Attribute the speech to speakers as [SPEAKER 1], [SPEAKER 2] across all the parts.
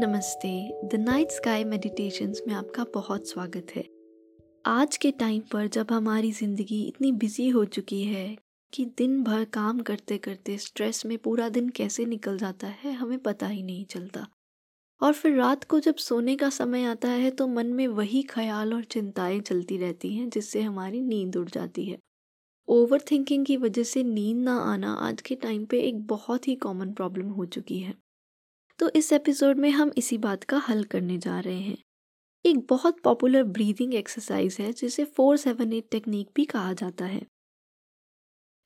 [SPEAKER 1] नमस्ते। The night sky meditations में आपका बहुत स्वागत है। आज के टाइम पर जब हमारी ज़िंदगी इतनी बिज़ी हो चुकी है कि दिन भर काम करते करते स्ट्रेस में पूरा दिन कैसे निकल जाता है, हमें पता ही नहीं चलता। और फिर रात को जब सोने का समय आता है तो मन में वही ख्याल और चिंताएँ चलती रहती हैं, जिससे हमारी नींद उड़ जाती है। ओवर थिंकिंग की वजह से नींद ना आना आज के टाइम पे एक बहुत ही कॉमन प्रॉब्लम हो चुकी है। तो इस एपिसोड में हम इसी बात का हल करने जा रहे हैं। एक बहुत पॉपुलर ब्रीदिंग एक्सरसाइज है, जिसे फोर सेवन एट टेक्निक भी कहा जाता है।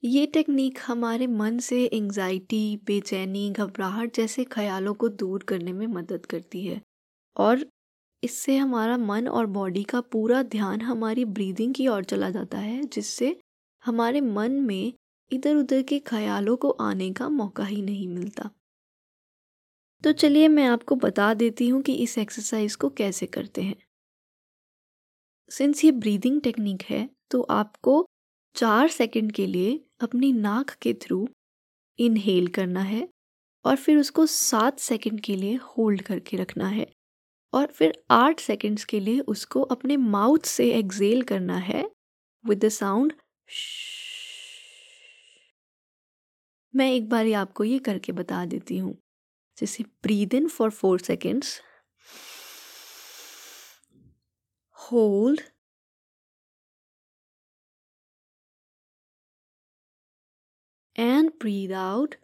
[SPEAKER 1] ये टेक्निक हमारे मन से एंजाइटी बेचैनी, घबराहट जैसे ख्यालों को दूर करने में मदद करती है। और इससे हमारा मन और बॉडी का पूरा ध्यान हमारी ब्रीदिंग की ओर चला जाता है, जिससे हमारे मन में इधर उधर के ख्यालों को आने का मौका ही नहीं मिलता। तो चलिए मैं आपको बता देती हूँ कि इस एक्सरसाइज को कैसे करते हैं। सिंस ये ब्रीदिंग टेक्निक है तो आपको चार सेकंड के लिए अपनी नाक के थ्रू इनहेल करना है और फिर उसको सात सेकंड के लिए होल्ड करके रखना है और फिर आठ सेकंड्स के लिए उसको अपने माउथ से एक्सेल करना है विद द साउंड मैं एक बार आपको ये करके बता देती हूँ। जैसे breathe in for four seconds hold and breathe out.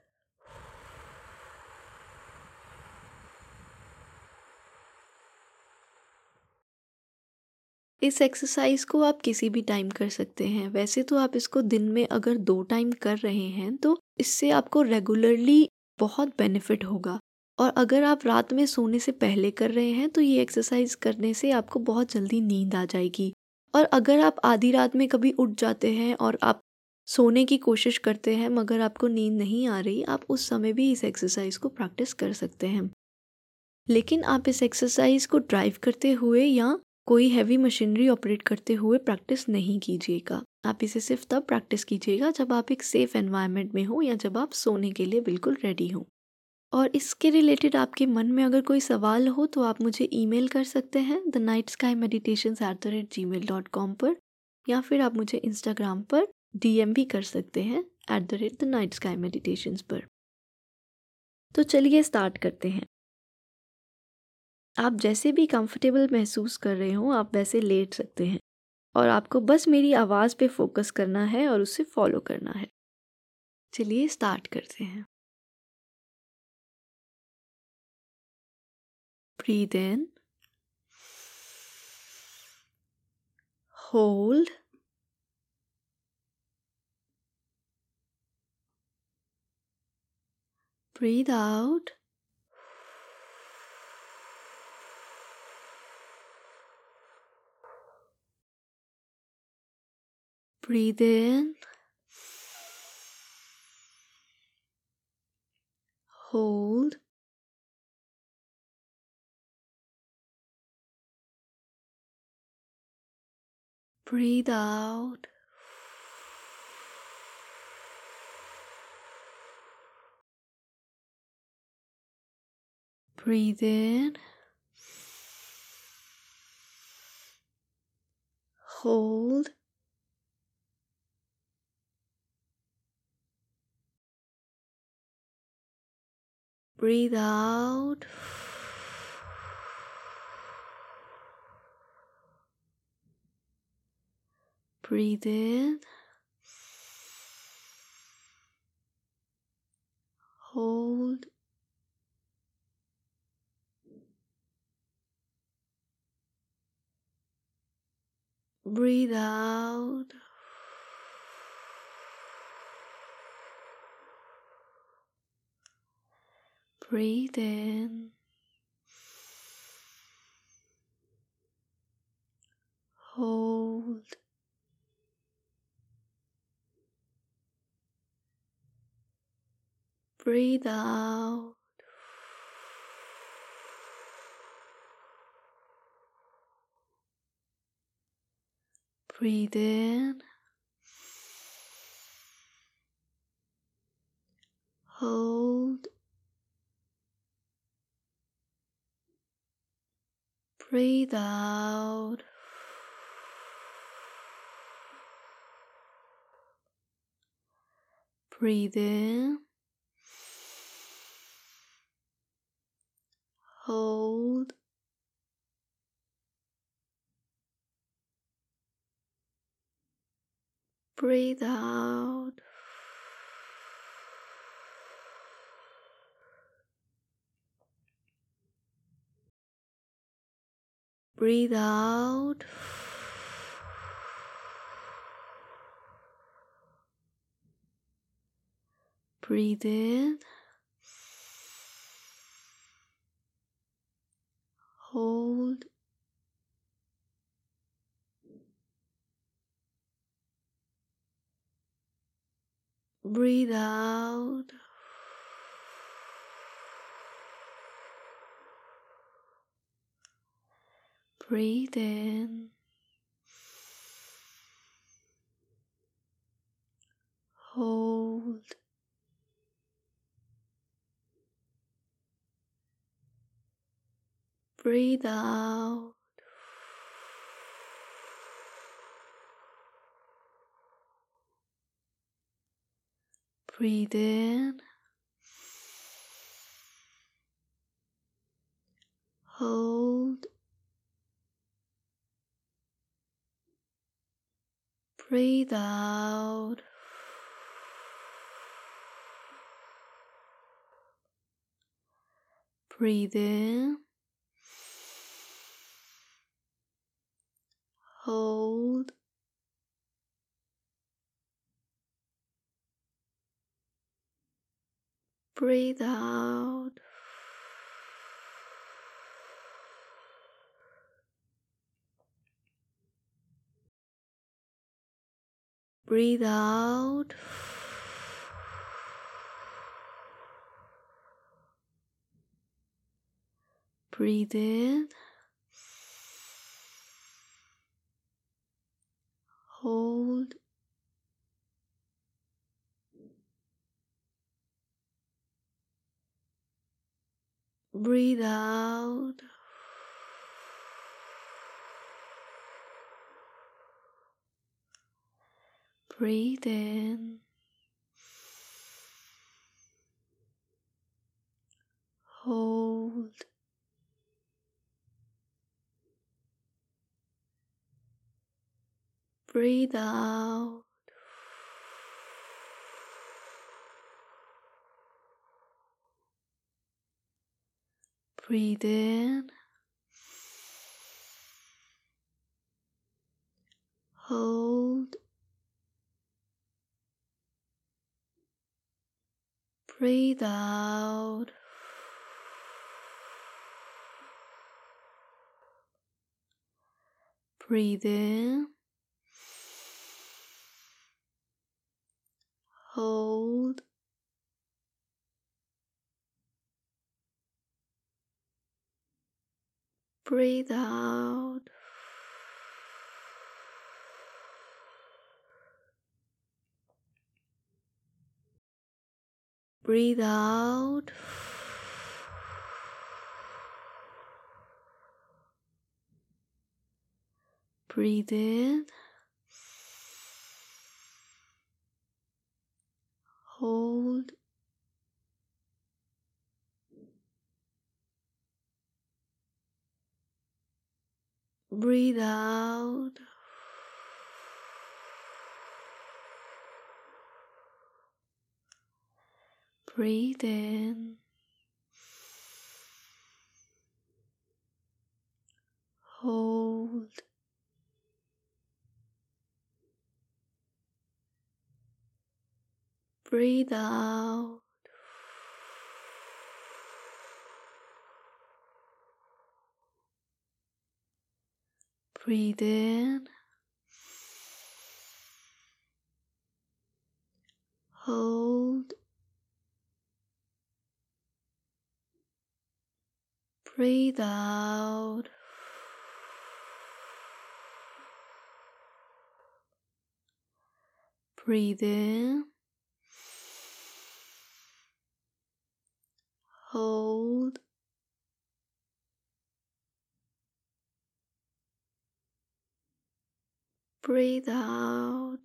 [SPEAKER 1] इस एक्सरसाइज को आप किसी भी टाइम कर सकते हैं। वैसे तो आप इसको दिन में अगर दो टाइम कर रहे हैं तो इससे आपको रेगुलरली बहुत बेनिफिट होगा। और अगर आप रात में सोने से पहले कर रहे हैं तो ये एक्सरसाइज करने से आपको बहुत जल्दी नींद आ जाएगी। और अगर आप आधी रात में कभी उठ जाते हैं और आप सोने की कोशिश करते हैं, मगर आपको नींद नहीं आ रही, आप उस समय भी इस एक्सरसाइज को प्रैक्टिस कर सकते हैं। लेकिन आप इस एक्सरसाइज को ड्राइव करते हुए या कोई हैवी मशीनरी ऑपरेट करते हुए प्रैक्टिस नहीं कीजिएगा। आप इसे सिर्फ़ तब प्रैक्टिस कीजिएगा जब आप एक सेफ़ एनवायरनमेंट में हो या जब आप सोने के लिए बिल्कुल रेडी हो। और इसके रिलेटेड आपके मन में अगर कोई सवाल हो तो आप मुझे ईमेल कर सकते हैं the night sky meditation at the rate Gmail dot com पर या फिर आप मुझे इंस्टाग्राम पर डीएम भी कर सकते हैं at the rate the night sky meditation पर। तो चलिए स्टार्ट करते हैं। आप जैसे भी कंफर्टेबल महसूस कर रहे हो, आप वैसे लेट सकते हैं। और आपको बस मेरी आवाज़ पे फोकस करना है और उसे फॉलो करना है। चलिए स्टार्ट करते हैं। Breathe in hold breathe out. Breathe in. Hold. Breathe out. Breathe in. Hold. Breathe out. Breathe in. Hold. Breathe out. Breathe in. Hold. Breathe out. Breathe in. Hold. Breathe out. Breathe in. Hold. Breathe out. Breathe out. Breathe in. Hold. Breathe out. Breathe in. Hold. Breathe out. Breathe in. Hold. Breathe out. Breathe in. Hold. Breathe out. Breathe out. Breathe in. Hold. Breathe out. Breathe in. Hold. Breathe out. Breathe in. Hold. Breathe out. Breathe in. Hold. Breathe out. Breathe out. Breathe in. Hold. Breathe out. Breathe in. Hold. Breathe out. Breathe in. Hold. Breathe out. Breathe in. Hold. Breathe out.